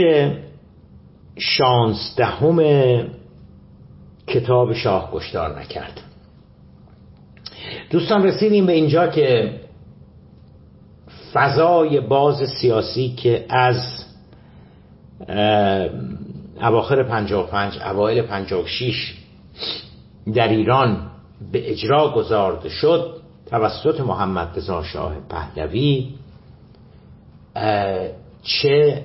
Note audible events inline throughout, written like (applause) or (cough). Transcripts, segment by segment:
بخش شانزدهم کتاب شاه گشتار نکرد. دوستان رسیدیم به اینجا که فضای باز سیاسی که از اواخر 55 اوایل 56 در ایران به اجرا گذارده شد توسط محمد رضا شاه پهلوی چه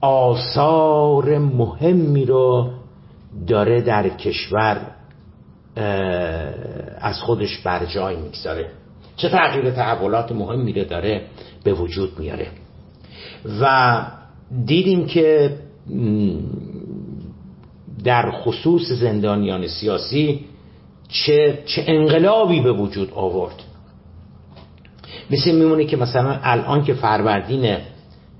آثار مهمی رو داره در کشور از خودش بر جای می‌گذاره. چه تغییر تحولات مهمی رو داره به وجود میاره. و دیدیم که در خصوص زندانیان سیاسی چه, چه انقلابی به وجود آورد. مثل میمونه که مثلا الان که فروردین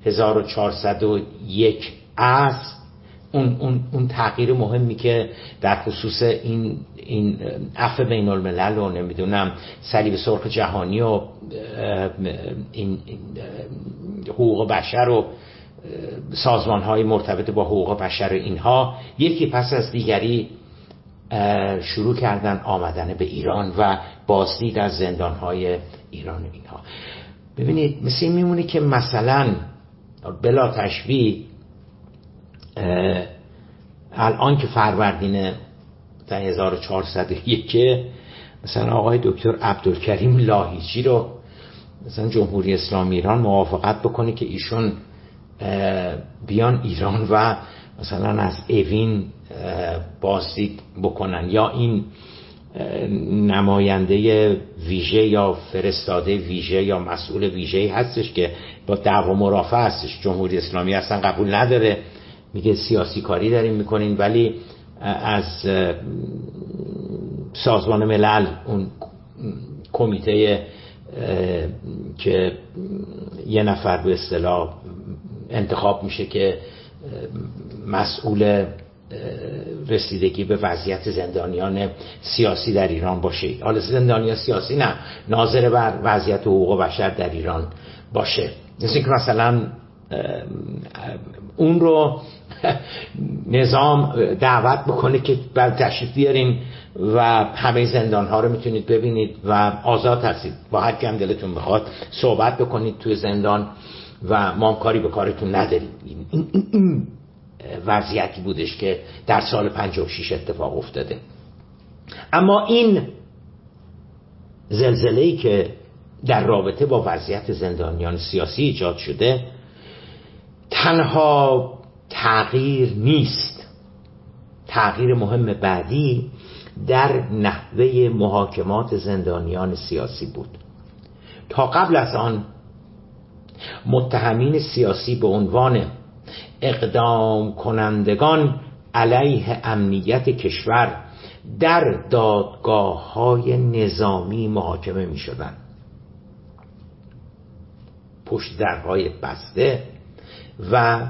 1401 است اون, اون, اون تغییر مهمی که در خصوص این این عفو بین الملل و نمی‌دونم صلیب سرخ جهانی و این حقوق بشر و سازمان های مرتبط با حقوق بشر اینها یکی پس از دیگری شروع کردن آمدن به ایران و بازدید از زندان های ایران اینها. ببینید مثل این میمونه که مثلا بلا تشبیه الان که فروردین 1401 مثلا آقای دکتر عبدالکریم لاهیجی رو مثلا جمهوری اسلامی ایران موافقت بکنه که ایشون بیان ایران و مثلا از اوین بازدید بکنن یا این نماینده ویژه یا فرستاده ویژه یا مسئول ویژه هستش که با دعوا مرافع هستش. جمهوری اسلامی اصلا قبول نداره. میگه سیاسی کاری داریم می‌کنین ولی از سازمان ملل اون کمیته که یه نفر به اصطلاح انتخاب میشه که مسئول رسیدگی به وضعیت زندانیان سیاسی در ایران باشه. حالا زندانیان سیاسی نه ناظر بر وضعیت حقوق بشر در ایران باشه. مثل که مثلا اون رو نظام دعوت بکنه که بر تشریف بیارین و همه زندان ها رو می‌تونید ببینید و آزاد هستید. با هر کم دلتون بخواد صحبت بکنید توی زندان و ما کاری به کارتون نداریم. وضعیتی بودش که در سال 56 اتفاق افتاده. اما این زلزله که در رابطه با وضعیت زندانیان سیاسی ایجاد شده تنها تغییر نیست. تغییر مهم بعدی در نحوه محاکمات زندانیان سیاسی بود. تا قبل از آن متهمین سیاسی به عنوان اقدام کنندگان علیه امنیت کشور در دادگاه های نظامی محاکمه می شدن. پشت درهای بسته و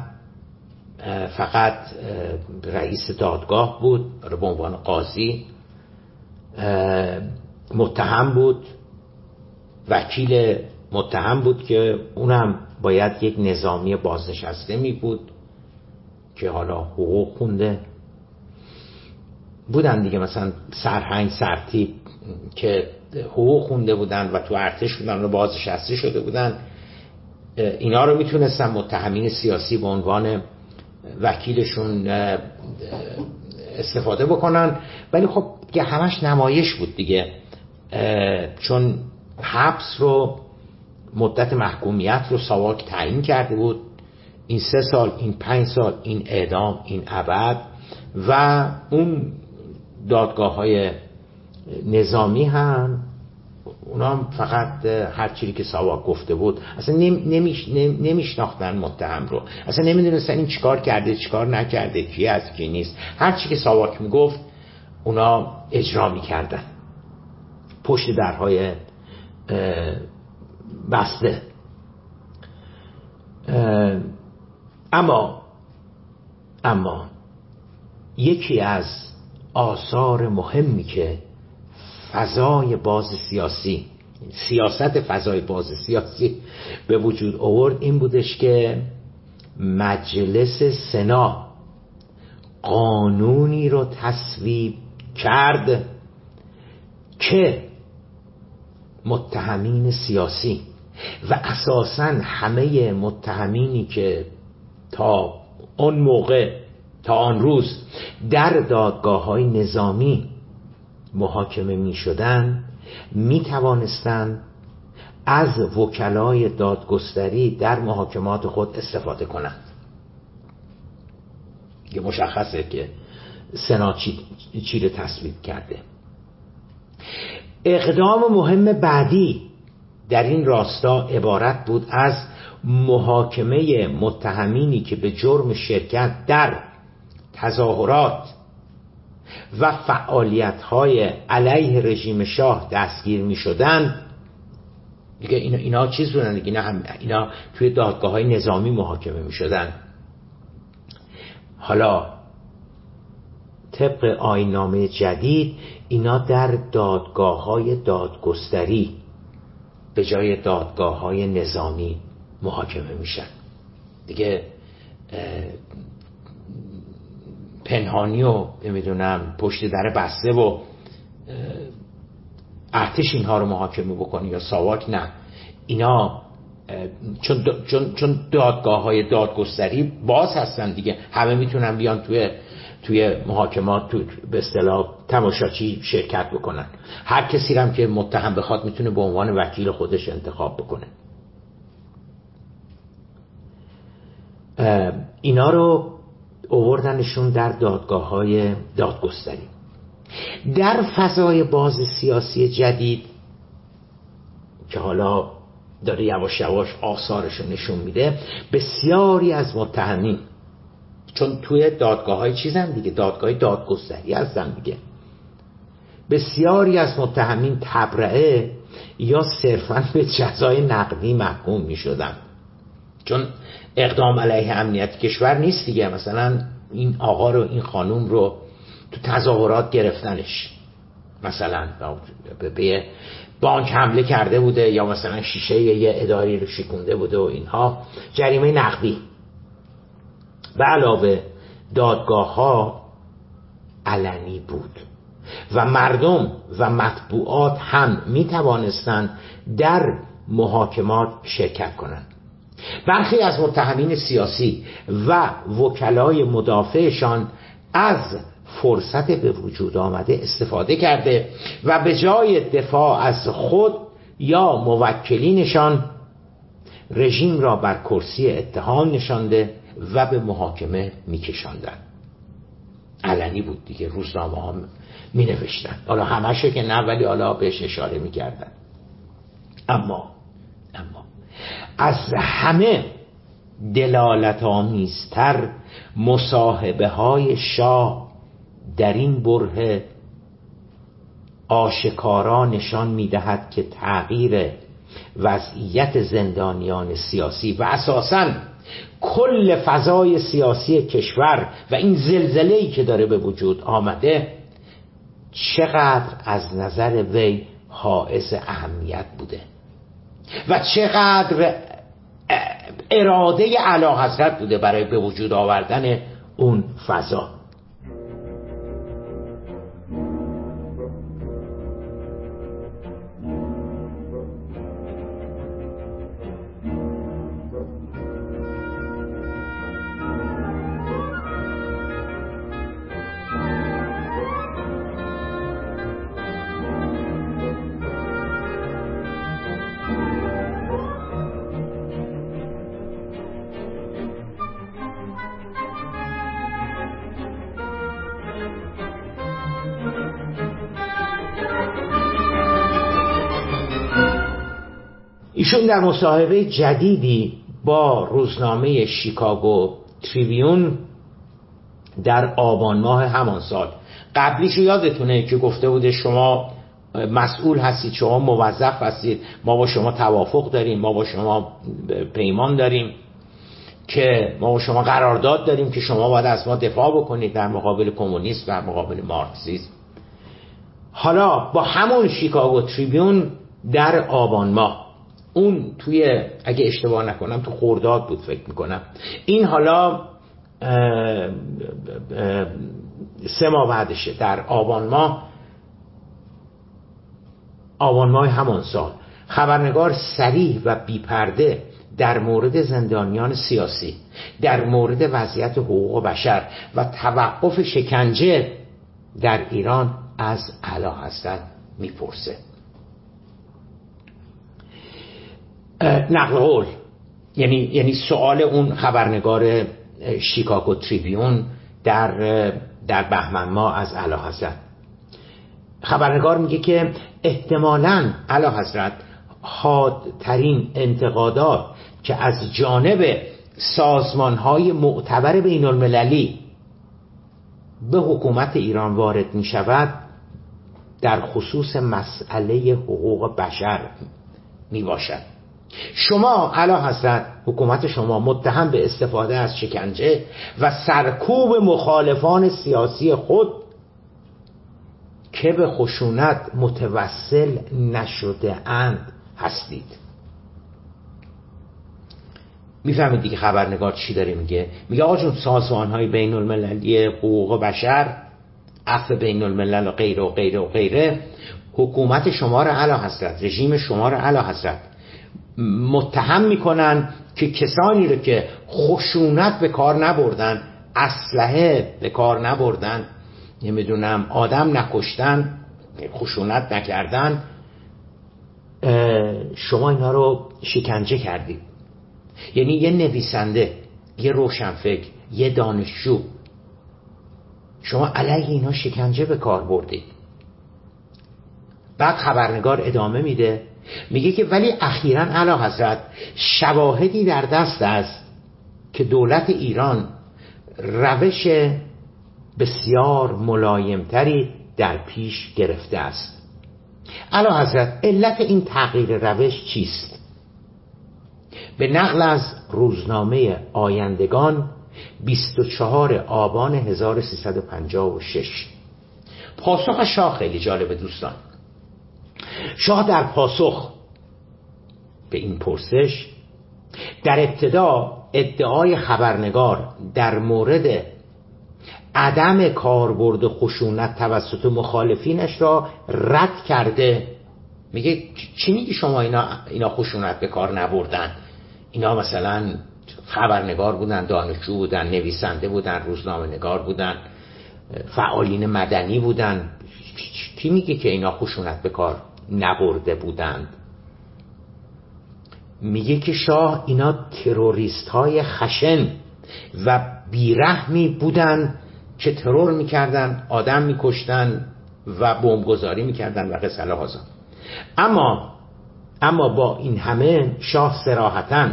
فقط رئیس دادگاه بود به عنوان قاضی متهم بود وکیل متهم بود که اونم باید یک نظامی بازنشسته می بود که حالا حقوق خونده. بودن دیگه مثلا سرهنگ سرتیب که حقوق خونده بودن و تو ارتش بودن و بازنشسته شده بودن اینا رو می‌تونستن متهمین سیاسی به عنوان وکیلشون استفاده بکنن. ولی خب دیگه همش نمایش بود دیگه. چون حبس رو مدت محکومیت رو ساواک تعیین کرده بود. این سه سال این پنج سال این اعدام این ابد و اون دادگاه های نظامی هم اونا هم فقط هر چیزی که ساواک گفته بود اصلا نمیش نمیشناختن متهم رو. اصلا نمی‌دونستن این چیکار کرده چیکار نکرده کی از کی نیست. هر چی که ساواک می‌گفت اونا اجرا می‌کردن. پشت درهای بسته. اما اما یکی از آثار مهمی که فضای باز سیاسی سیاست فضای باز سیاسی به وجود آورد این بودش که مجلس سنا قانونی رو تصویب کرد که متهمین سیاسی و اساسا همه متهمینی که تا اون موقع تا آن روز در دادگاه های نظامی محاکمه می شدن می توانستند از وکلای دادگستری در محاکمات خود استفاده کنند. یه مشخصه که سنا چی رو تصویب کرده. اقدام مهم بعدی در این راستا عبارت بود از محاکمه متهمینی که به جرم شرکت در تظاهرات و فعالیت های علیه رژیم شاه دستگیر می شدن دیگه اینا, اینا چیز بودن دیگه اینا, هم اینا توی دادگاه های نظامی محاکمه می شدن حالا طبق آینامه جدید اینا در دادگاه های دادگستری به جای دادگاه های نظامی محاکمه میشن. دیگه پنهانی و نمی‌دونم پشت در بسته و ارتش اینها رو محاکمه بکنی یا ساواک نه. اینا چون, چون, دادگاه های دادگستری باز هستن دیگه. همه می‌تونن بیان توی توی محاکمات تو به اصطلاح تماشاچی شرکت بکنن. هر کسی هم که متهم بخواد می‌تونه به عنوان وکیل خودش انتخاب بکنه. اینا رو اووردنشون در دادگاه های دادگستری. در فضای باز سیاسی جدید که حالا داره یواش یواش آثارش نشون میده بسیاری از متهمین چون توی دادگاه های چیزن دیگه دادگاه دادگستری هستن دیگه بسیاری از متهمین تبرعه یا صرفا به جزای نقدی محکوم می شدن چون اقدام علیه امنیت کشور نیست دیگه. مثلا این آقا رو این خانوم رو تو تظاهرات گرفتنش. مثلا به بانک حمله کرده بوده یا مثلا شیشه یه اداری رو شکونده بوده و اینها. جریمه نقدی. به علاوه دادگاه ها علنی بود و مردم و مطبوعات هم می توانستند در محاکمات شرکت کنند. برخی از متهمین سیاسی و وکلای مدافعشان از فرصت به وجود آمده استفاده کرده و به جای دفاع از خود یا موکلینشان رژیم را بر کرسی اتهام نشانده و به محاکمه میکشاندن علنی بود دیگه روزنامه ها می نوشتن حالا همشه که نه ولی حالا بهش اشاره می‌کردن. اما اما از همه دلالت آمیزتر مصاحبه های شاه در این بره آشکارا نشان می‌دهد که تغییر وضعیت زندانیان سیاسی و اساساً کل فضای سیاسی کشور و این زلزله که داره به وجود آمده چقدر از نظر وی حائز اهمیت بوده و چقدر اراده علا حضرت بوده برای به وجود آوردن اون فضا. ایشون در مصاحبه جدیدی با روزنامه شیکاگو تریویون در آبان ماه همان سال. قبلیش یادتونه که گفته بوده شما مسئول هستید شما موظف هستید ما با شما توافق داریم ما با شما پیمان داریم که ما با شما قرارداد داریم که شما باید از ما دفاع بکنید در مقابل کمونیسم و مقابل مارکسیسم. حالا با همون شیکاگو تریبیون در آبان ماه. اون توی اگه اشتباه نکنم تو خورداد بود فکر می‌کنم. این حالا سه ماه بعدشه. در آبان ماه آبان ماه همان سال. خبرنگار سریح و بیپرده در مورد زندانیان سیاسی در مورد وضعیت حقوق بشر و توقف شکنجه در ایران از علا حضرت می‌پرسه. نقل قول. یعنی یعنی سوال اون خبرنگار شیکاگو تریبیون در در بهمن ما از علا حضرت خبرنگار میگه که احتمالا علا حضرت حادترین انتقادات که از جانب سازمان های معتبر بین المللی به حکومت ایران وارد می شود در خصوص مسئله حقوق بشر می باشد شما علا حضرت حکومت شما متهم به استفاده از شکنجه و سرکوب مخالفان سیاسی خود که به خشونت متوسل نشده اند هستید. می‌فهمید دیگه خبرنگار چی داره میگه؟ میگه آقا جون سازمان های بین المللی حقوق بشر عفو بین الملل و غیره و غیره و غیره حکومت شما رو علا حضرت رژیم شما رو علا حضرت. متهم می‌کنن که کسانی رو که خشونت به کار نبردن اسلحه به کار نبردن نمی‌دونم آدم نکشتن خشونت نکردن شما اینا رو شکنجه کردید یعنی یه نویسنده یه روشنفکر یه دانشجو شما علیه اینا شکنجه به کار بردید. بعد خبرنگار ادامه میده. میگه که ولی اخیرا علا حضرت شواهدی در دست است که دولت ایران روش بسیار ملایمتری در پیش گرفته است. علا حضرت علت این تغییر روش چیست؟ به نقل از روزنامه آیندگان 24 آبان 1356 پاسخ شاه خیلی جالبه دوستان. شاه در پاسخ به این پرسش در ابتدا ادعای خبرنگار در مورد عدم کاربرد خشونت توسط مخالفینش را رد کرده. میگه چی میگی شما اینا, اینا خشونت به کار نبردن؟ اینا مثلا خبرنگار بودن دانشجو بودن نویسنده بودن روزنامه نگار بودن فعالین مدنی بودن. کی میگه که اینا خشونت به کار نبرده بودند. میگه که شاه اینا تروریست های خشن و بیرحمی بودن که ترور می‌کردن آدم میکشتن و بمبگذاری می‌کردن و قصه هازا اما اما با این همه شاه سراحتا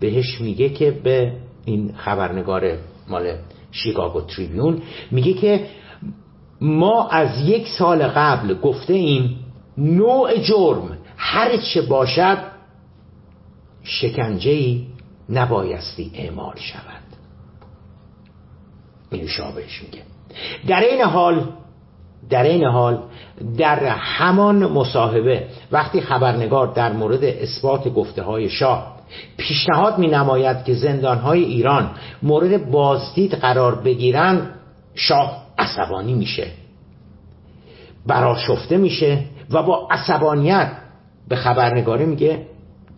بهش میگه که به این خبرنگار مال شیکاگو تریبیون میگه که ما از یک سال قبل گفته ایم نوع جرم هر چه باشد شکنجه نبایستی اعمال شود. این شابهش میگه. در این حال در این حال در همان مصاحبه وقتی خبرنگار در مورد اثبات گفته های شاه پیشنهاد می نماید که زندان های ایران مورد بازدید قرار بگیرند شاه عصبانی میشه براشفته میشه و با عصبانیت به خبرنگاره میگه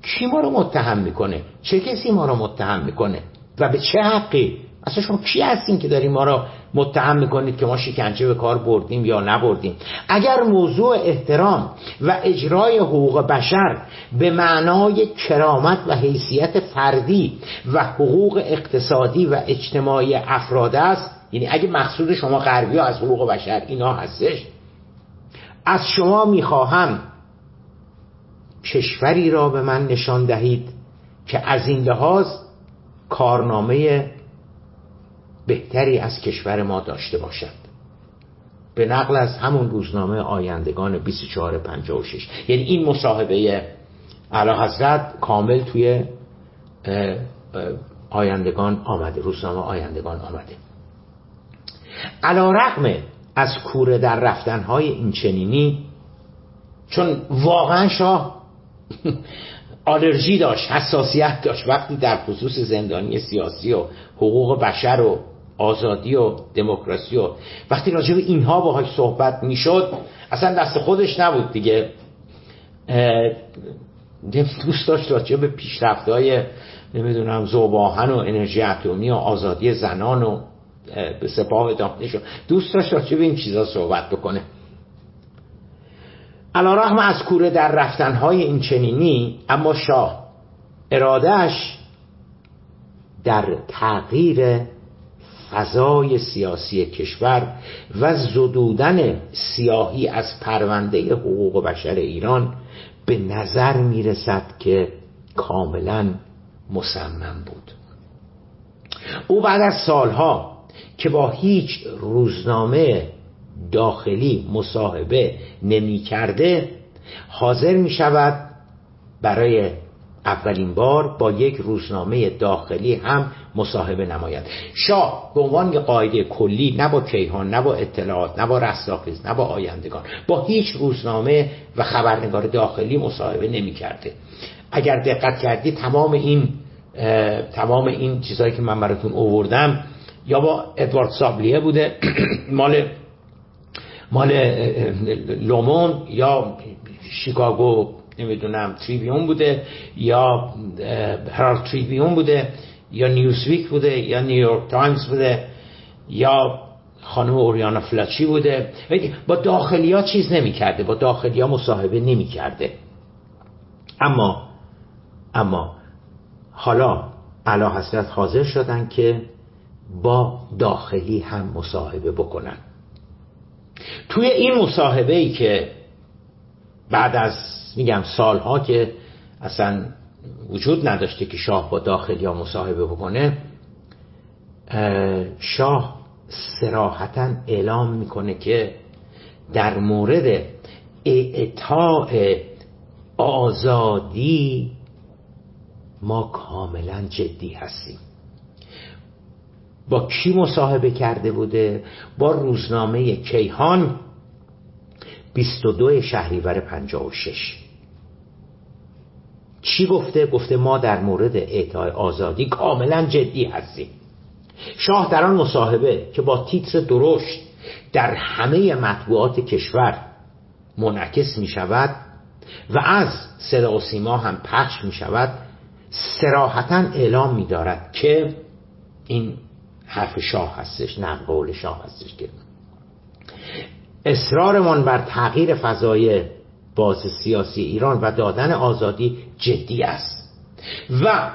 کی ما رو متهم می‌کنه؟ چه کسی ما رو متهم می‌کنه؟ و به چه حقی؟ اصلا شما کی هستین که داریم ما را متهم می‌کنید که ما شکنجه به کار بردیم یا نبردیم؟ اگر موضوع احترام و اجرای حقوق بشر به معنای کرامت و حیثیت فردی و حقوق اقتصادی و اجتماعی افراد است یعنی اگه مقصود شما غربی از حقوق بشر اینا هستش از شما می‌خواهم کشوری را به من نشان دهید که از این لحاظ کارنامه بهتری از کشور ما داشته باشد. به نقل از همون روزنامه آیندگان 2456 یعنی این مصاحبه علا حضرت کامل توی آیندگان آمده روزنامه آیندگان آمده. علا رقم از کوره در رفتنهای این چنینی چون واقعا شاه (laughs) آلرژی داشت حساسیت داشت. وقتی در خصوص زندانی سیاسی و حقوق بشر و آزادی و دموکراسی و وقتی راجع به اینها باهاش صحبت می‌شد اصلا دست خودش نبود دیگه. دوست داشت راجع به های نمی‌دونم زوباهن و انرژی اتمی و آزادی زنان و به سپاه دانش دوست داشت راجع به این چیزا صحبت بکنه. علا رحم از کوره در رفتنهای این چنینی اما شاه ارادهش در تغییر فضای سیاسی کشور و زدودن سیاهی از پرونده حقوق بشر ایران به نظر می‌رسد که کاملا مصمم بود. او بعد از سالها که با هیچ روزنامه داخلی مصاحبه نمی کرده حاضر می شود برای اولین بار با یک روزنامه داخلی هم مصاحبه نماید. شاه به عنوان قاعده کلی نه با کیهان نه با اطلاعات نه با رستاخیز نه با آیندگان با هیچ روزنامه و خبرنگار داخلی مصاحبه نمی کرده اگر دقت کردی تمام این تمام این چیزهایی که من براتون اووردم یا با ادوارد سابلیه بوده (clears throat) مال مال لوموند یا شیکاگو نمی‌دونم تریبیون بوده یا هرالد تریبیون بوده یا نیوزویک بوده یا نیویورک تایمز بوده یا خانم اوریانا فلاچی بوده. با داخلی ها چیز نمی کرده با داخلی ها مصاحبه نمی کرده اما اما حالا اعلی حضرت حاضر شدن که با داخلی هم مصاحبه بکنن. توی این مصاحبه ای که بعد از میگم سالها که اصلا وجود نداشته که شاه با داخلی ها مصاحبه بکنه شاه سراحتا اعلام می‌کنه که در مورد اعطاء آزادی ما کاملا جدی هستیم. با کی مصاحبه کرده بوده؟ با روزنامه کیهان 22 شهریور 56 چی گفته؟ گفته ما در مورد اعطای آزادی کاملا جدی هستیم. شاه در آن مصاحبه که با تیتر درشت در همه مطبوعات کشور منعکس می شود و از صدا و سیما هم پخش می شود سراحتا اعلام می دارد که این حرف شاه هستش نه قول شاه هستش که. اصرارمان بر تغییر فضای باز سیاسی ایران و دادن آزادی جدی است. و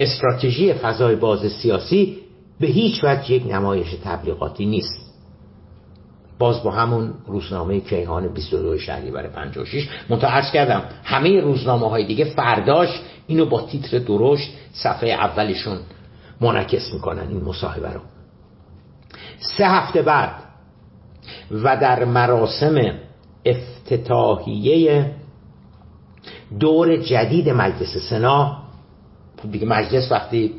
استراتژی فضای باز سیاسی به هیچ وجه یک نمایش تبلیغاتی نیست. باز با همون روزنامه کیهان 22 شهریور 56 منتها کردم. همه روزنامه های دیگه فرداش اینو با تیتر درشت صفحه اولشون منعکس می‌کنن این مصاحبه رو. سه هفته بعد و در مراسم افتتاحیه دور جدید مجلس سنا دیگه مجلس وقتی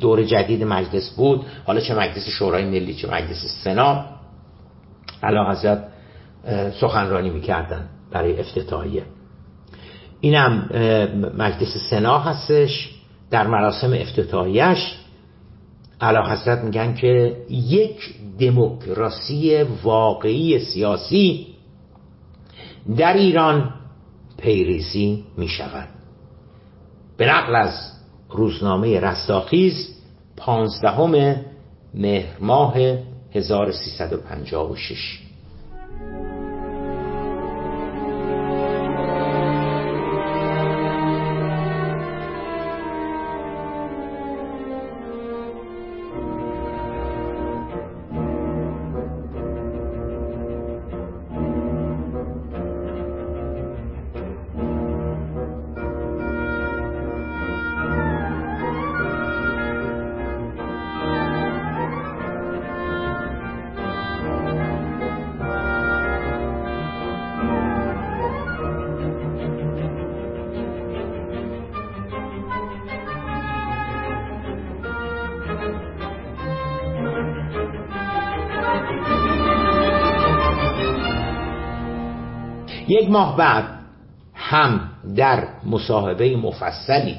دور جدید مجلس بود حالا چه مجلس شورای ملی چه مجلس سنا علا حضرت سخنرانی می‌کردن برای افتتاحیه. اینم مجلس سنا هستش در مراسم افتتاحیش علا حضرت میگن که یک دموکراسی واقعی سیاسی در ایران پیریزی می شود به نقل از روزنامه رستاخیز پانزدهم مهر ماه 1356 یک ماه بعد هم در مصاحبه مفصلی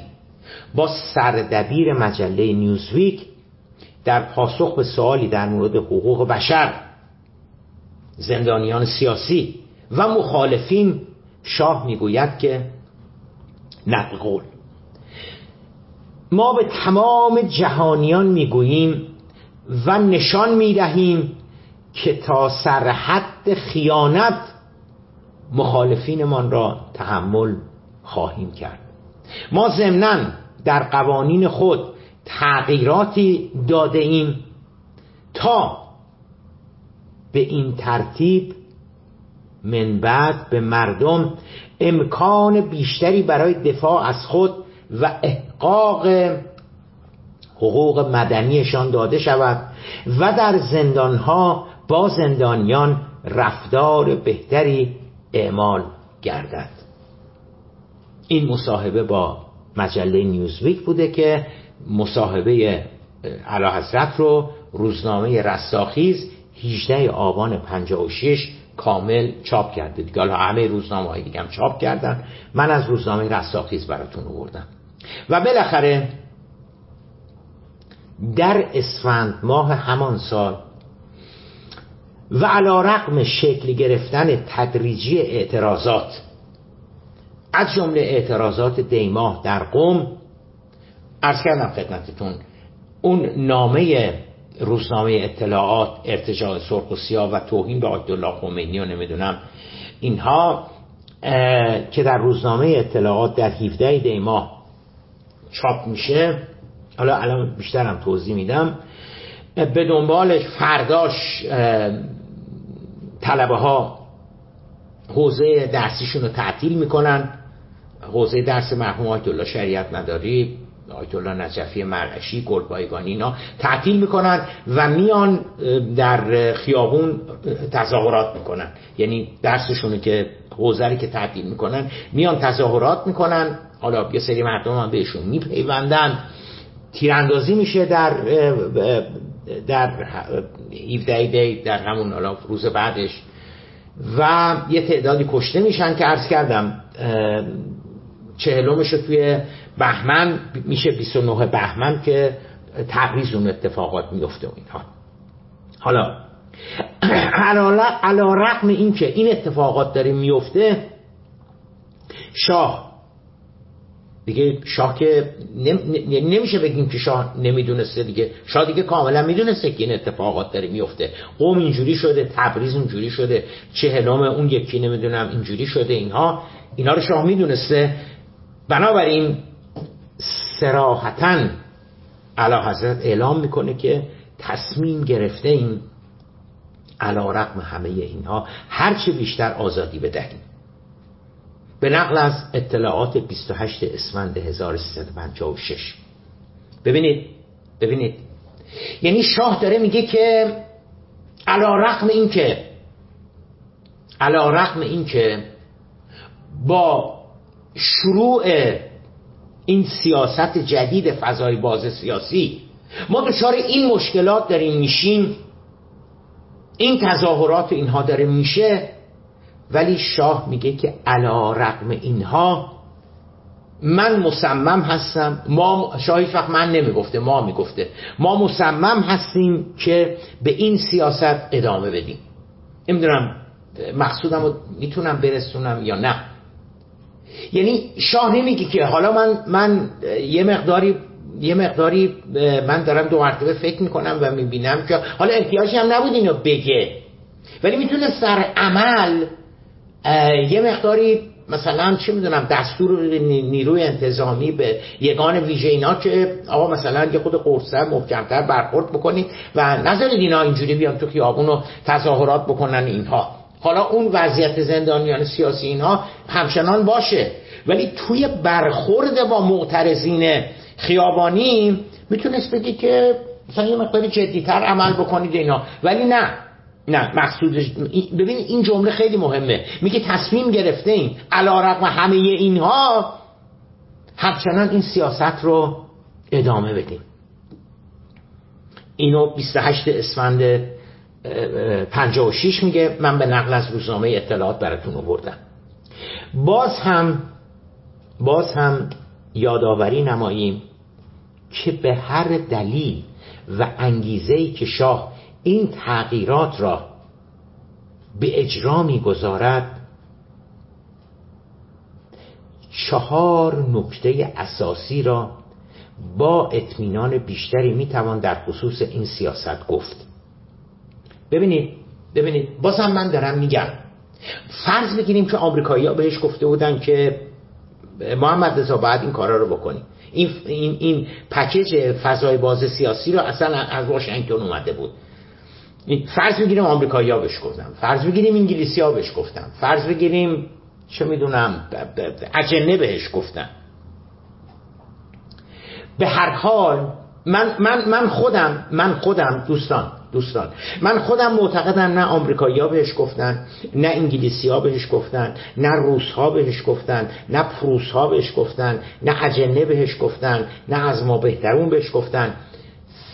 با سردبیر مجله نیوزویک در پاسخ به سوالی در مورد حقوق بشر زندانیان سیاسی و مخالفین شاه می‌گوید که نقل ما به تمام جهانیان می‌گوییم و نشان می‌دهیم که تا سرحد خیانت مخالفینمان را تحمل خواهیم کرد. ما ضمنا در قوانین خود تغییراتی داده ایم تا به این ترتیب من بعد به مردم امکان بیشتری برای دفاع از خود و احقاق حقوق مدنیشان داده شود و در زندانها با زندانیان رفتار بهتری اعمال گردد. این مصاحبه با مجله نیوزویک بوده که مصاحبه علا حضرت رو روزنامه رستاخیز 18 آبان 56 کامل چاپ کرده. دیگه حالا همه روزنامه های دیگه هم چاپ کردن. من از روزنامه رستاخیز براتون آوردم. و بالاخره در اسفند ماه همان سال و علا رقم شکل گرفتن تدریجی اعتراضات. از جمله اعتراضات دیماه در قوم ارز کردم خدمتتون اون نامه روزنامه اطلاعات ارتجاع سرخ و سیاه و توهین به آیت الله خمینی و نمی‌دونم اینها که در روزنامه اطلاعات در 17 دیماه چاپ میشه حالا الان بیشترم توضیح میدم به دنبالش فرداش طلبه ها حوزه درسیشون رو تعطیل می‌کنن. حوزه درس مرحوم آیت الله شریعت نداری آیت الله نجفی مرعشی گلبایگانی اینا تعطیل می‌کنن و میان در خیابون تظاهرات می‌کنن. یعنی درسشونو که حوزه که تعطیل می‌کنن میان تظاهرات می‌کنن. حالا یه سری مردم هم بهشون میپیوندن. تیراندازی میشه در در 17 دی در همون حالا روز بعدش. و یه تعدادی کشته میشن که عرض کردم چهلومش توی بهمن میشه 29 بهمن که تبریز اون اتفاقات میفته و اینها. حالا علا رقم این که این اتفاقات داره میفته شاه دیگه شاه که نمیشه بگیم که شاه نمی‌دونسته دیگه. شاه دیگه کاملا می‌دونسته که این اتفاقات داره میفته قوم اینجوری شده تبریز اونجوری شده چهلم اون یکی نمی‌دونم اینجوری شده اینها. اینا رو شاه می‌دونسته. بنابراین سراحتا علا حضرت اعلام می‌کنه که تصمیم گرفته این علا رقم همه اینها. هرچه بیشتر آزادی بدهیم. به نقل از اطلاعات 28 اسفند 1356 ببینید ببینید. یعنی شاه داره میگه که علا رقم این که علا رقم این که با شروع این سیاست جدید فضای باز سیاسی ما دچار این مشکلات داریم میشیم. این تظاهرات اینها داره میشه. ولی شاه میگه که علا رقم اینها من مصمم هستم ما شاه وقت من نمی‌گفته ما می‌گفته. ما مصمم هستیم که به این سیاست ادامه بدیم. نمی‌دونم مقصودم رو می‌تونم برسونم یا نه. یعنی شاه نمیگه که حالا من من یه مقداری یه مقداری من دارم دو مرتبه فکر می‌کنم و می‌بینم که حالا احتیاجی هم نبود اینو بگه. ولی می‌تونه سر عمل یه مقداری مثلا چه می‌دونم دستور نیروی انتظامی به یگان ویژه اینا که آقا مثلا یه خود قرصه محکمتر برخورد بکنید و نذارید اینا اینجوری بیان تو خیابون و تظاهرات بکنن اینها. حالا اون وضعیت زندانیان سیاسی اینها همچنان باشه. ولی توی برخورد با معترضین خیابانی می‌تونست بگی که مثلا یه مقداری جدیتر عمل بکنید اینا. ولی نه. نه مقصودش ببین این جمله خیلی مهمه. میگه تصمیم گرفته این علا رقم همه اینها همچنان این سیاست رو ادامه بدیم. اینو 28 اسفند 56 میگه من به نقل از روزنامه اطلاعات براتون آوردم. باز هم باز هم یادآوری نماییم که به هر دلیل و انگیزه که شاه این تغییرات را به اجرا می‌گذارد چهار نکته اساسی را با اطمینان بیشتری می‌توان در خصوص این سیاست گفت. ببینید ببینید بازم من دارم میگم. فرض بگیریم که آمریکایی ها بهش گفته بودن که محمد رضا باید این کارا رو بکنی این, این, این پکیج فضای باز سیاسی رو اصلا از واشنگتن اومده بود. فرض بگیریم آمریکایی ها بهش گفتم فرض بگیریم انگلیسی ها بهش گفتم فرض بگیریم چه می‌دونم اجنه بهش گفتن. به هر حال من, من, من خودم من خودم دوستان دوستان من خودم معتقدم نه آمریکایی ها بهش گفتن نه انگلیسی ها بهش گفتن نه روس ها بهش گفتن نه پروس ها بهش گفتن نه اجنه بهش گفتن نه از ما بهترون بهش گفتن.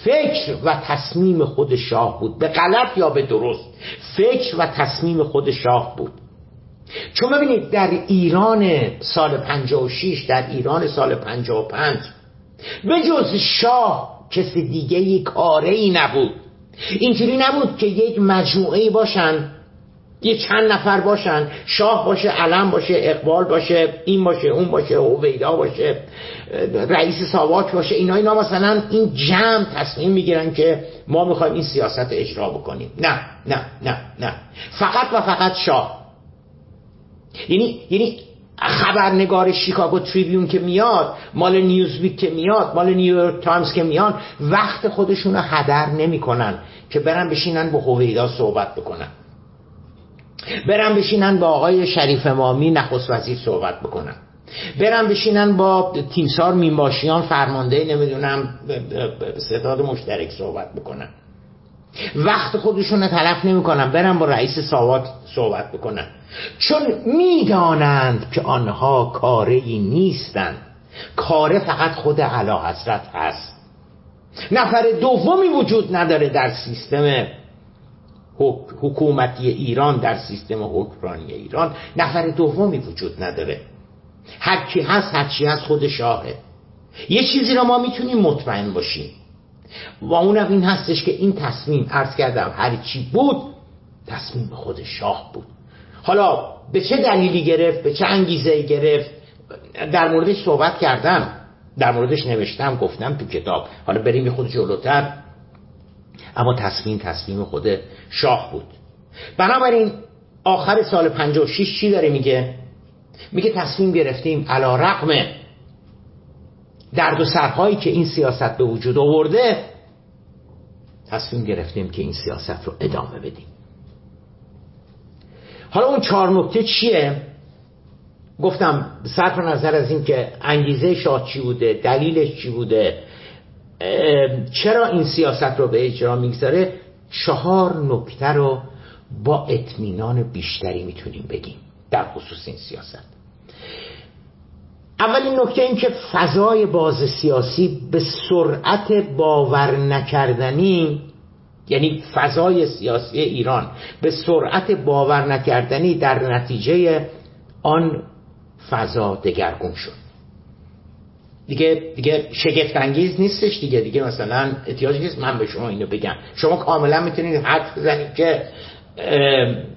فکر و تصمیم خود شاه بود. به غلط یا به درست. فکر و تصمیم خود شاه بود. چون ببینید در ایران سال 56 در ایران سال 55 به جز شاه کسی دیگه یک کاره ای نبود. اینجوری نبود که یک مجموعه باشن یه چند نفر باشن شاه باشه علم باشه اقبال باشه این باشه اون باشه هویدا باشه رئیس ساواک باشه اینا اینا مثلا این جمع تصمیم می‌گیرن که ما می‌خوایم این سیاست اجرا بکنیم. نه نه نه نه. فقط و فقط شاه. یعنی یعنی خبرنگار شیکاگو تریبیون که میاد مال نیوزویک که میاد مال نیویورک تایمز که میاد وقت خودشون رو هدر نمی‌کنن که برن بشینن با هویدا صحبت بکنن. برن بشینن با آقای شریف امامی نخست وزیر صحبت بکنن. برن بشینن با تیمسار مین‌باشیان فرمانده نمی‌دونم ستاد مشترک صحبت بکنن. وقت خودشون تلف نمی‌کنن برن با رئیس ساواک صحبت بکنن. چون می‌دانند که آنها کاری نیستند. کاره فقط خود علا حضرت هست. نفر دومی وجود نداره در سیستم حکومتی ایران در سیستم حکمرانی ایران نفر دومی وجود نداره. هر کی هست هر چی هست خود شاهه. یه چیزی را ما می‌تونیم مطمئن باشیم. و اونم این هستش که این تصمیم عرض کردم هر چی بود تصمیم خود شاه بود. حالا به چه دلیلی گرفت؟ به چه انگیزه گرفت؟ در موردش صحبت کردم. در موردش نوشتم گفتم تو کتاب. حالا بریم خود جلوتر. اما تصمیم تصمیم خود شاه بود. بنابراین آخر سال 56 چی داره میگه؟ میگه تصمیم گرفتیم علا رقم درد و سرهایی که این سیاست به وجود آورده تصمیم گرفتیم که این سیاست رو ادامه بدیم. حالا اون چهار نکته چیه؟ گفتم صرف نظر از این که انگیزه شاه چی بوده دلیلش چی بوده؟ چرا این سیاست رو به اجرا می‌گذاره؟ چهار نکته رو با اطمینان بیشتری می‌تونیم بگیم در خصوص این سیاست. اولین نکته این که فضای باز سیاسی به سرعت باور نکردنی یعنی فضای سیاسی ایران به سرعت باور نکردنی در نتیجه آن فضا دگرگون شد. دیگه دیگه شگفت انگیز نیستش دیگه دیگه مثلا احتیاج نیست. من به شما اینو بگم. شما کاملا می‌تونید حد بزنید که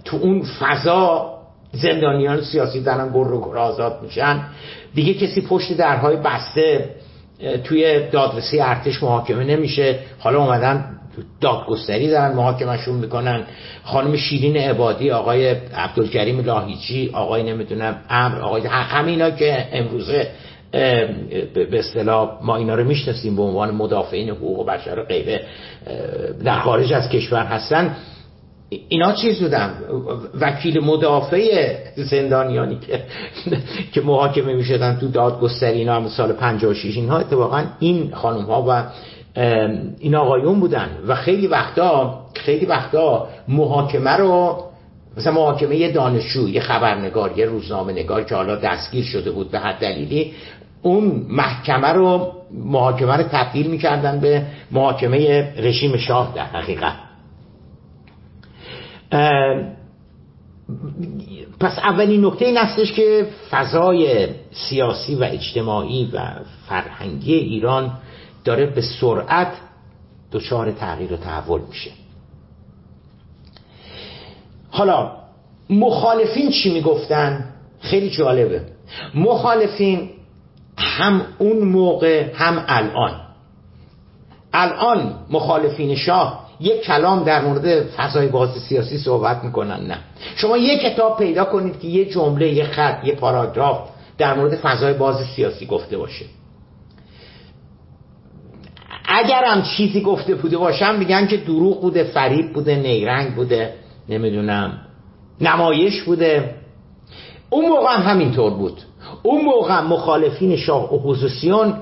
تو اون فضا زندانیان سیاسی دارن گر و آزاد میشن. دیگه کسی پشت درهای بسته توی دادرسی ارتش محاکمه نمیشه. حالا اومدن دادگستری دارن محاکمشون می‌کنن. خانم شیرین عبادی آقای عبدالکریم لاهیچی آقای نمی‌دونم امر آقای همینا که امروزه به اصطلاح ما اینا رو می‌شناسیم به عنوان مدافعین حقوق بشر و غیره در خارج از کشور هستن. اینا چیز بودن؟ وکیل مدافع زندانیانی که که محاکمه می‌شدن تو دادگستری اینا هم سال 56 اینها اتفاقا این خانم ها و این آقایون بودن. و خیلی وقتا خیلی وقتا محاکمه رو مثلا محاکمه یه دانشجو یه خبرنگار یه روزنامه نگار که حالا دستگیر شده بود به هر دلیلی اون محکمه رو محاکمه رو تبدیل می‌کردن به محاکمه رژیم شاه در حقیقت. پس اولین نکته این هستش که فضای سیاسی و اجتماعی و فرهنگی ایران داره به سرعت دچار تغییر و تحول میشه. حالا مخالفین چی می‌گفتن؟ خیلی جالبه. مخالفین هم اون موقع هم الان. الان مخالفین شاه یک کلام در مورد فضای باز سیاسی صحبت می‌کنن. نه. شما یک کتاب پیدا کنید که یه جمله یه خط یه پاراگراف در مورد فضای باز سیاسی گفته باشه. اگرم چیزی گفته بوده باشم میگن که دروغ بوده فریب بوده نیرنگ بوده نمی‌دونم نمایش بوده. اون موقع هم همینطور بود. اون موقع مخالفین شاه اپوزیسیون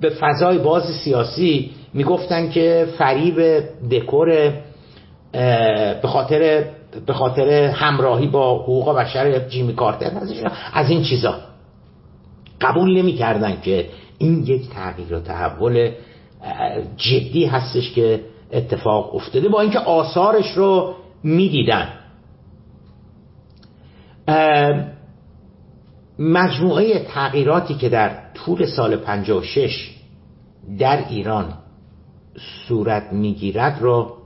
به فضای باز سیاسی می‌گفتن که فریب دکور به خاطر به خاطر همراهی با حقوق بشر جیمی کارتر از این چیزا. قبول نمی‌کردن که این یک تغییر و تحول جدی هستش که اتفاق افتاده. با اینکه آثارش رو می‌دیدن. مجموعه تغییراتی که در طول سال 56 در ایران صورت می‌گیرد رو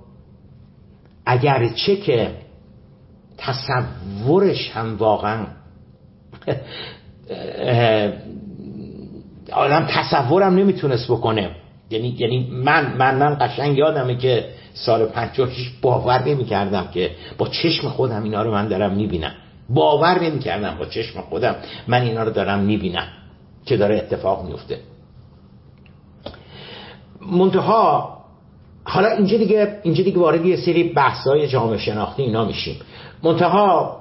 اگرچه که تصورش هم واقعا آدم تصورم نمی‌تونست بکنه. یعنی یعنی من من من قشنگ یادمه که سال 56 باور نمی‌کردم که با چشم خودم اینا رو من دارم می‌بینم. باور نمی‌کردم با چشم خودم. من اینا رو دارم می‌بینم که داره اتفاق میفته منتها حالا اینجا دیگه اینجا دیگه وارد یه سری بحث‌های جامعه شناختی اینا میشیم. منتها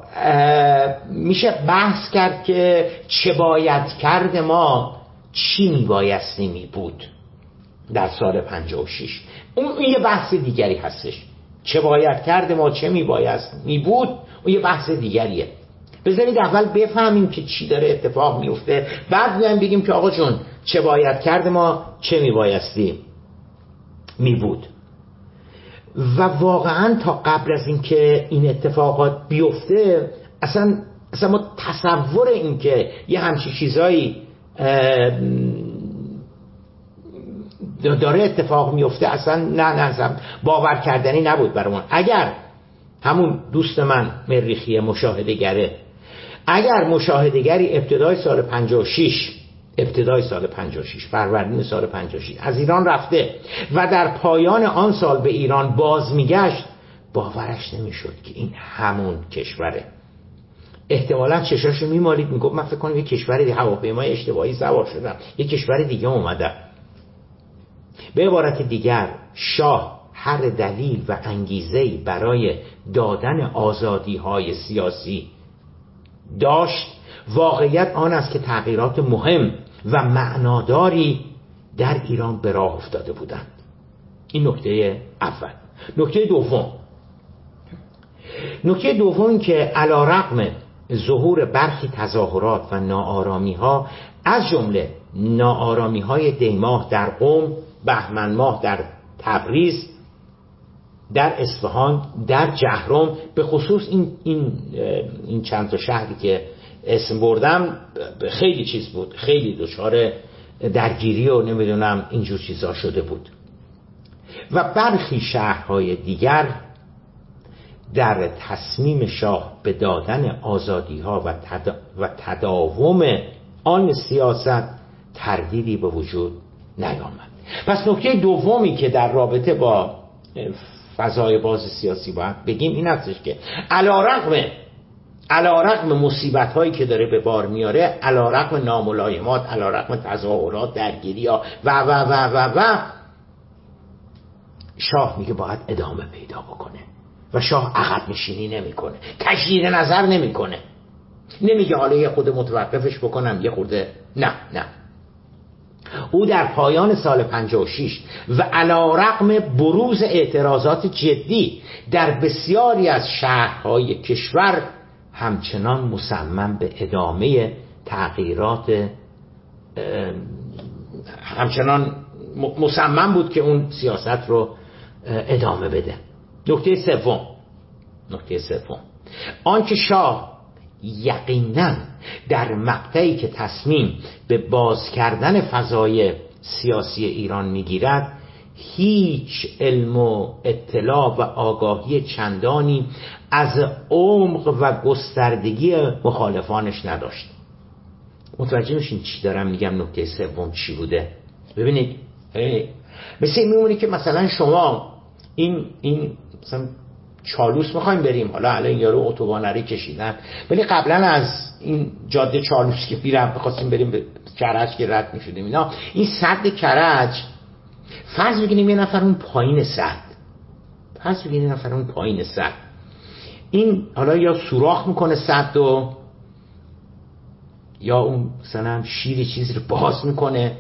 میشه بحث کرد که چه باید کرد ما چی میبایستی می بود در سال 56 اون یه بحث دیگری هستش. چه باید کرد ما چه میبایست می بود اون یه بحث دیگریه. بذارید اول بفهمیم که چی داره اتفاق میفته. بعد بیایم بگیم که آقا جون چه باید کرد ما چه میبایستی می بود و واقعا تا قبل از اینکه این اتفاقات بیفته اصلا اصلا ما تصور این که یه همچی چیزایی داره اتفاق میفته اصلا نه نه باور کردنی نبود برامون. اگر همون دوست من مریخی مشاهدگره اگر مشاهدگری ابتدای سال 56 ابتدای سال 56 فروردین سال 56 از ایران رفته و در پایان آن سال به ایران باز میگشت باورش نمی‌شد که این همون کشوره. احتمالا چشاشو میمالید می‌گفت من فکر کنم یه کشور هواپیمای اشتباهی سوار شدم یه کشور دیگه اومده به عبارت دیگر شاه هر دلیل و انگیزه برای دادن آزادی های سیاسی داشت واقعیت آن است که تغییرات مهم و معناداری در ایران به راه افتاده بودند. این نکته اول. نکته دوم. نکته دوم که علا رقم ظهور برخی تظاهرات و ناآرامی ها از جمله ناآرامی های دیماه در قوم بهمن ماه در تبریز در اصفهان در جهرم به خصوص این, این, این چند تا شهری که اسم بردم خیلی چیز بود خیلی دچار درگیری و نمی‌دونم اینجور چیزا شده بود. و برخی شهرهای دیگر در تصمیم شاه به دادن آزادی ها و, و تداوم آن سیاست تردیدی به وجود نیامد. پس نکته دومی که در رابطه با فضای باز سیاسی باید بگیم این هستش که علا رقم علا رقم مصیبت هایی که داره به بار میاره علا رقم ناملایمات علا رقم تظاهرات درگیری ها و و و و و شاه میگه باید ادامه پیدا بکنه و شاه عقب نشینی نمی‌کنه تجدید نظر نمی‌کنه. نمیگه حالا یه خود متوقفش بکنم یه خورده نه نه. او در پایان سال 56 و علا رقم بروز اعتراضات جدی در بسیاری از شهرهای کشور همچنان مصمم به ادامه تغییرات همچنان مصمم بود که اون سیاست رو ادامه بده. نکته سوم. نکته سوم. آنکه شاه یقینا در مقطعی که تصمیم به باز کردن فضای سیاسی ایران می‌گیرد هیچ علم و اطلاع و آگاهی چندانی از عمق و گستردگی مخالفانش نداشت. متوجه میشین چی دارم میگم نکته سوم چی بوده. ببینید مثل میمونه که مثلا شما این این مثلا چالوس می‌خوایم بریم. حالا الان یارو اتوبانری کشیدن. ولی قبلا از این جاده چالوس که میرم بخواستیم بریم به کرج که رد می‌شدیم اینا. این صد کرج فرض بگیریم یه نفر اون پایین صد فرض بگیریم یه نفر اون پایین صد این حالا یا سوراخ می‌کنه صد و یا اون مثلا شیر چیزی رو باز می‌کنه.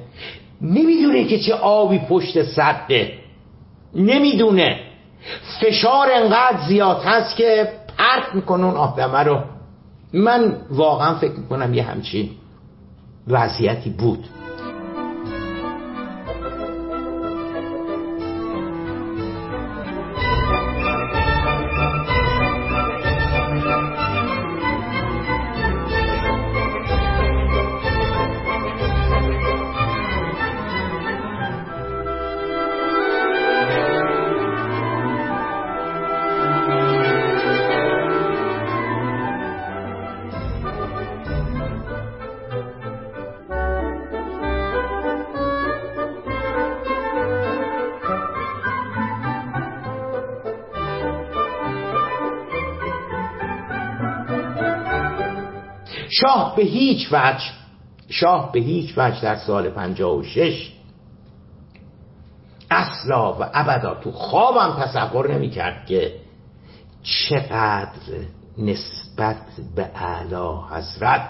نمی‌دونه که چه آبی پشت صده نمی‌دونه. فشار انقدر زیاد هست که پرت می‌کنه اون آدمه رو. من واقعا فکر می‌کنم یه همچین وضعیتی بود. شاه به هیچ وجه شاه به هیچ وجه در سال 56 اصلا و ابدا تو خوابم تصور نمی کرد که چقدر نسبت به اعلی حضرت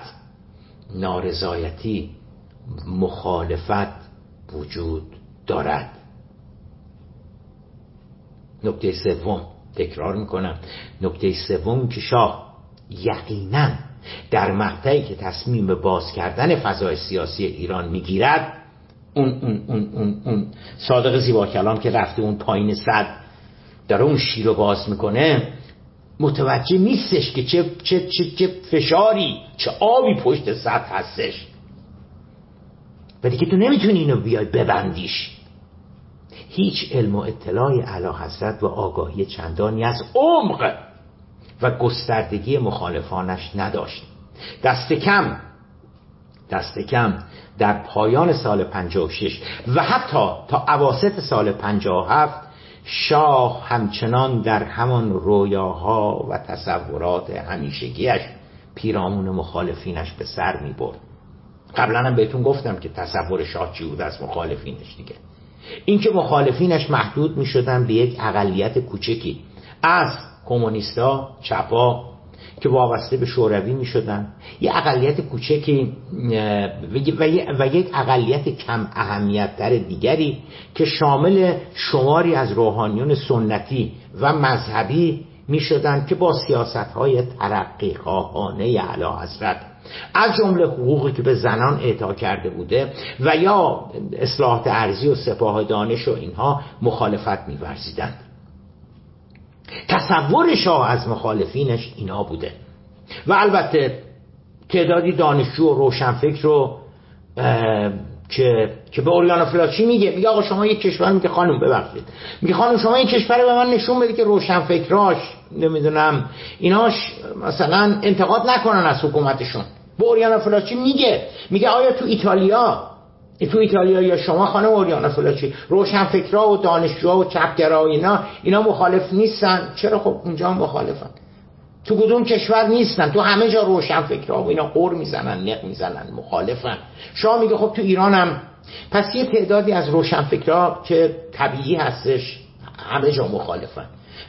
نارضایتی مخالفت وجود دارد. نکته سوم تکرار می‌کنم نکته سوم که شاه یقینا در مقطعی که تصمیم به باز کردن فضای سیاسی ایران می‌گیرد اون, اون, اون, اون, اون صادق زیبا کلام که رفته اون پایین صد داره اون شیر رو باز می‌کنه متوجه نیستش که چه, چه, چه, چه فشاری چه آبی پشت صد هستش. و دیگه تو نمی‌تونی اینو بیای ببندیش. هیچ علم و اطلاعی علا حضرت و آگاهی چندانی از عمق و گستردگی مخالفانش نداشت. دست کم دست کم در پایان سال 56 و حتی تا عواست سال 57 شاه همچنان در همان رویاها و تصورات همیشگیش پیرامون مخالفینش به سر می برد قبلا هم بهتون گفتم که تصور شاه چی بود از مخالفینش دیگه. اینکه مخالفینش محدود می شدن به یک اقلیت کوچکی. از کمونیستا چپا که وابسته به شوروی می شدن یه اقلیت کوچکی و یک اقلیت کم اهمیت در دیگری که شامل شماری از روحانیون سنتی و مذهبی می شدن که با سیاست های ترقی خواهانه علا حضرت. از جمله حقوقی که به زنان اعطا کرده بوده و یا اصلاحات ارزی و سپاه دانش و اینها مخالفت می ورزیدند تصور شاه از مخالفینش اینا بوده. و البته تعدادی دانشجو و روشنفکر رو که که به اوریانا فلاچی میگه؟ میگه آقا شما یک کشور میگه خانم ببخشید. میگه خانم شما این کشور به من نشون بده که روشنفکراش نمی‌دونم ایناش مثلا انتقاد نکنن از حکومتشون. به اوریانا فلاچی میگه؟ میگه آیا تو ایتالیا تو ایتالیا یا شما خانم اوریانا فلاچی روشن فکرها و دانشجوها و چپگرا اینا اینا مخالف نیستن. چرا خب اونجا مخالفن؟ تو کدوم کشور نیستن. تو همه جا روشن فکرها و اینا قور می‌زنن نق می‌زنن مخالفن. شما میگه خب تو ایران هم پس یه تعدادی از روشن فکرها که طبیعی هستش همه جا مخالفن.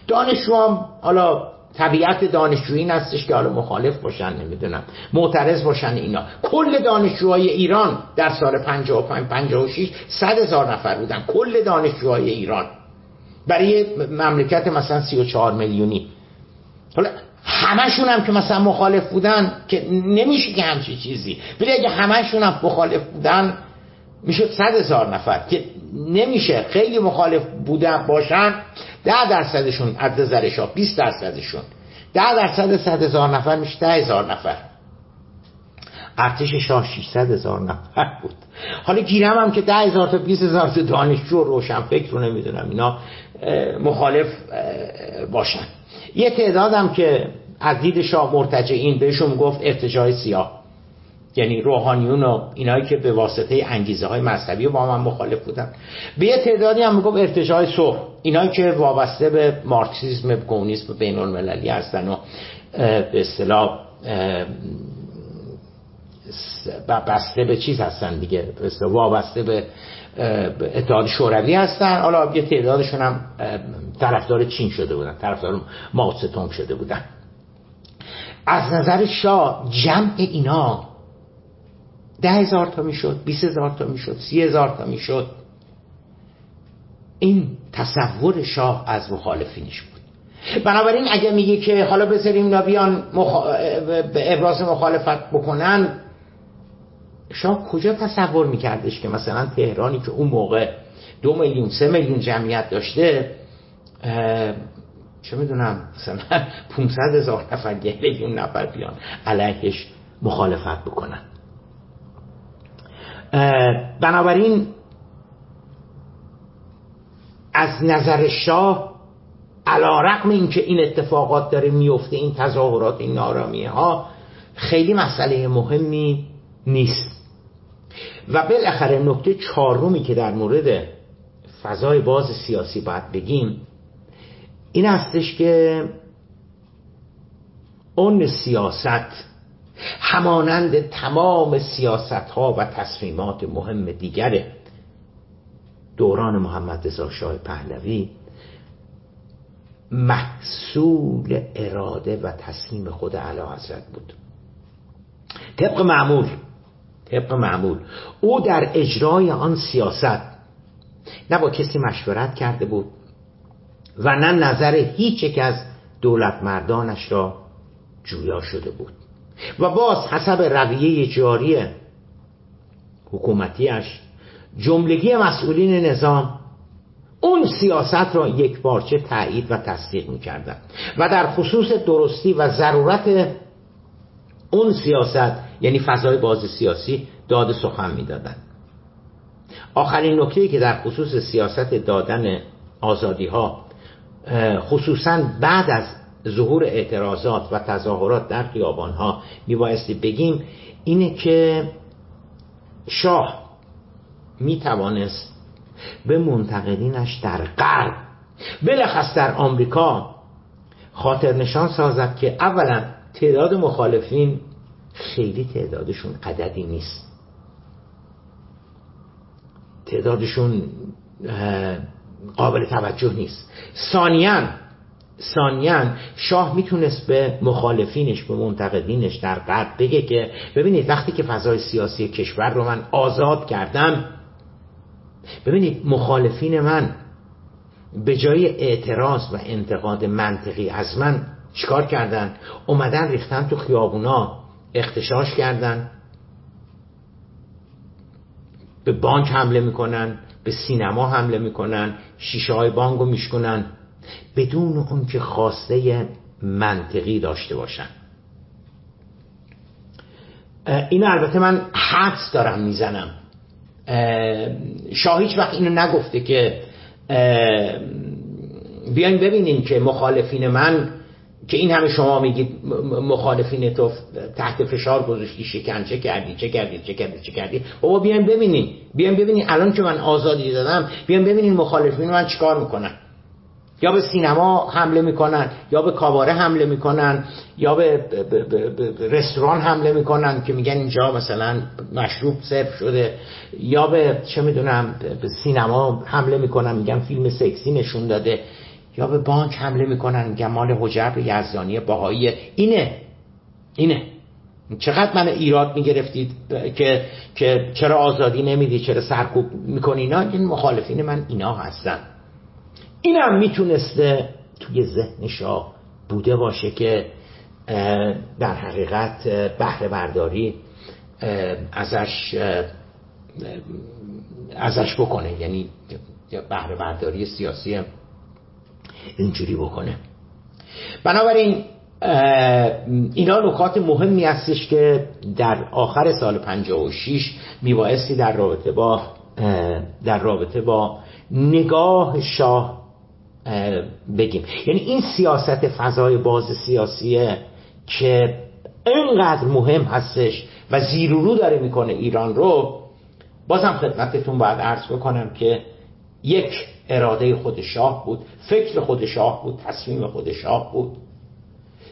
دانشجو هم حالا طبیعت دانشجویی هستش که حالا مخالف باشن نمی‌دونم معترض باشن اینا. کل دانشجوهای ایران در سال 55 56 صد هزار نفر بودن. کل دانشجوهای ایران. برای مملکت مثلا 34 میلیونی. حالا همشون هم که مثلا مخالف بودن که نمیشه که همچی چیزی. ولی اگه همشون هم مخالف بودن می‌شد صد هزار نفر. که نمیشه. خیلی مخالف بودن باشن. ده درصدشون نظر شاه 20 درصدشون. ده درصد صد هزار نفر میشه ده هزار نفر. ارتش شاه 600 هزار نفر بود. حالا گیرم هم که ده هزار تا 20 هزار تا دانشجو روشن فکر رو نمی‌دونم اینا مخالف باشن. یه تعدادم که از دید شاه مرتجعین بهشون گفت ارتجاع سیاه. یعنی روحانیون و اینایی که به واسطه انگیزه های مذهبی با من مخالف بودن. به یه تعدادی هم می‌گفت ارتجاع صلح. اینایی که وابسته به مارکسیسم کمونیسم بین المللی هستن و به اصطلاح بسته به چیز هستن دیگه. وابسته به اتحاد شوروی هستن. حالا یه تعدادشون هم طرفدار چین شده بودن طرفدار ماوتسه شده بودن. از نظر شاه جمع اینا ده هزار تا می‌شد بیس هزار تا می‌شد سی هزار تا می‌شد. این تصور شاه از مخالفینش بود. بنابراین اگه میگه که حالا بذاریم نبیان مخ... ابراز مخالفت بکنن شاه کجا تصور میکردش که مثلا تهرانی که اون موقع دو میلیون سه میلیون جمعیت داشته چه می‌دونم مثلا 500 هزار نفر یه میلیون نفر بیان علیهش مخالفت بکنن. بنابراین از نظر شاه علا رقم این که این اتفاقات داره میفته این تظاهرات این نارامی ها خیلی مسئله مهمی نیست. و بالاخره نکته چهارمی که در مورد فضای باز سیاسی باید بگیم این هستش که اون سیاست همانند تمام سیاست ها و تصمیمات مهم دیگر دوران محمد رضا شاه پهلوی محصول اراده و تصمیم خود اعلی حضرت بود. طبق معمول طبق معمول او در اجرای آن سیاست نه با کسی مشورت کرده بود و نه نظر هیچ یک از دولت مردانش را جویا شده بود. و باز حسب رویه جاری حکومتیش جملگی مسئولین نظام اون سیاست را یک بارچه تایید و تصدیق می‌کردن و در خصوص درستی و ضرورت اون سیاست یعنی فضای باز سیاسی داد سخن می‌دادند آخرین نکته که در خصوص سیاست دادن آزادی ها خصوصا بعد از ظهور اعتراضات و تظاهرات در خیابان ها میبایستی بگیم اینه که شاه می‌توانست به منتقدینش در غرب بلخص در آمریکا خاطر نشان سازد که اولا تعداد مخالفین خیلی تعدادشون عددی نیست. تعدادشون قابل توجه نیست. ثانیاً ثانیان شاه می‌تونست به مخالفینش به منتقدینش در قد بگه که ببینید وقتی که فضای سیاسی کشور رو من آزاد کردم ببینید مخالفین من به جای اعتراض و انتقاد منطقی از من چیکار کردن؟ اومدن ریختن تو خیابونا اختشاش کردن به بانک حمله می‌کنن به سینما حمله می‌کنن شیشه های بانک رو میشکنن. بدون اون که خواسته منطقی داشته باشن. این البته من حدس دارم می‌زنم. شاه هیچ وقت اینو نگفته که بیاین ببینیم که مخالفین من که این همه شما میگید مخالفین تو تحت فشار گذاشتی شکنجه کردی چه کردی چه کردی چه کردی؟ بابا بیاین ببینین. بیاین ببینین الان که من آزادی دادم بیاین ببینین مخالفین من چیکار می‌کنن؟ یا به سینما حمله می‌کنن یا به کاباره حمله می‌کنن یا به, رستوران حمله می‌کنن که میگن اینجا مثلا مشروب سرو شده. یا به چه می‌دونم به سینما حمله می‌کنن میگن فیلم سکسی نشون داده. یا به بانک حمله می‌کنن میگن مال حجر یزدانی باهایی اینه. اینه. چقدر من ایراد می‌گرفتید که که چرا آزادی نمیدی چرا سرکوب می‌کنی اینا؟ این مخالفین من اینا هستن. اینم می‌تونسته توی ذهن شاه بوده باشه که در حقیقت بهره برداری ازش ازش بکنه. یعنی بهره برداری سیاسی اینجوری بکنه. بنابراین اینا نکات مهمی هستش که در آخر سال 56 میبایستی در رابطه با در رابطه با نگاه شاه بگیم. یعنی این سیاست فضای باز سیاسیه که اینقدر مهم هستش و زیر رو داره می‌کنه ایران رو. بازم خدمتتون باید عرض بکنم که یک اراده خود شاه بود فکر خود شاه بود تصمیم خود شاه بود.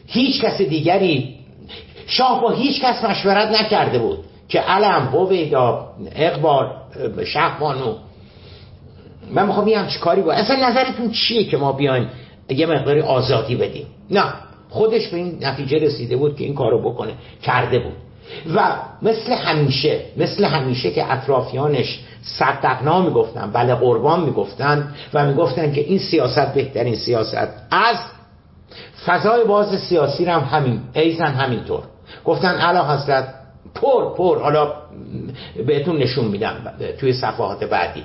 هیچ کس دیگری شاه با هیچ کس مشورت نکرده بود که علم هویدا اقبال شهبانو من می‌خوام یه همچی کاری بود اصلا نظرتون چیه که ما بیایم یه مقداری آزادی بدیم؟ نه. خودش به این نتیجه رسیده بود که این کارو بکنه. کرده بود. و مثل همیشه مثل همیشه که اطرافیانش صدقنا می‌گفتن بله قربان می‌گفتن و می‌گفتن که این سیاست بهترین سیاست. از فضای باز سیاسی هم همین ایزن همینطور. گفتن علا حضرت پر پر حالا بهتون نشون میدم توی صفحات بعدی.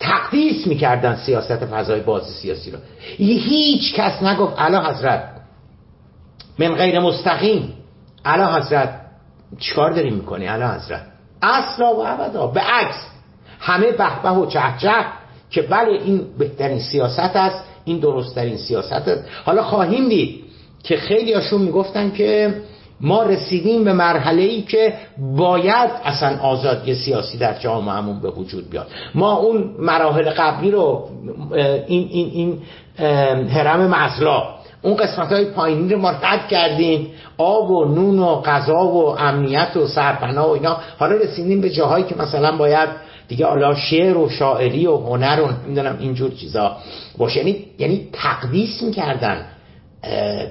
تقدیس می‌کردن سیاست فضای باز سیاسی رو. هیچ کس نگفت علا حضرت من غیر مستقیم. علا حضرت چیکار داریم می‌کنی؟ علا حضرت. اصلا و ابدا به عکس همه بهبه و چهچه که بله این بهترین سیاست است این درستترین سیاست است. حالا خواهیم دید که خیلی هاشون می‌گفتن که ما رسیدیم به مرحله ای که باید اصلا آزادی سیاسی در جامعهمون به وجود بیاد. ما اون مراحل قبلی رو این این این حرم مزلا اون قسمت های پایینی رو ما رد کردیم. آب و نون و غذا و امنیت و سرپناه و اینا. حالا رسیدیم به جاهایی که مثلا باید دیگه حالا شعر و شاعری و هنر و نمی‌دونم اینجور چیزا باشه. یعنی یعنی تقدیس می‌کردن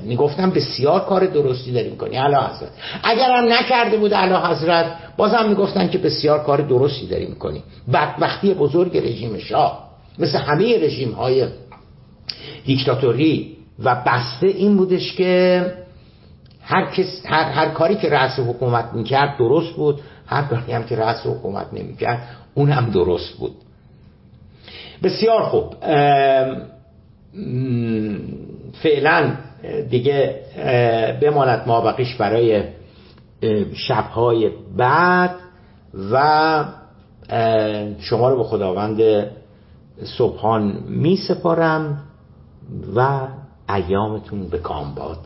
می‌گفتم بسیار کار درستی داری می‌کنی علا حضرت. اگر هم نکرده بود علا حضرت بازم می‌گفتن که بسیار کار درستی داری می‌کنی. بدبختی بزرگ رژیم شاه مثل همه رژیم های دیکتاتوری. و بسته این بودش که هر, کس، هر, هر کاری که رأس حکومت می‌کرد درست بود هر کاری هم که رأس حکومت نمی‌کرد اون هم درست بود. بسیار خوب. فعلا دیگه بماند ما بقیش برای شبهای بعد و شما رو به خداوند صبحان می سپارم و ایامتون به کام باد.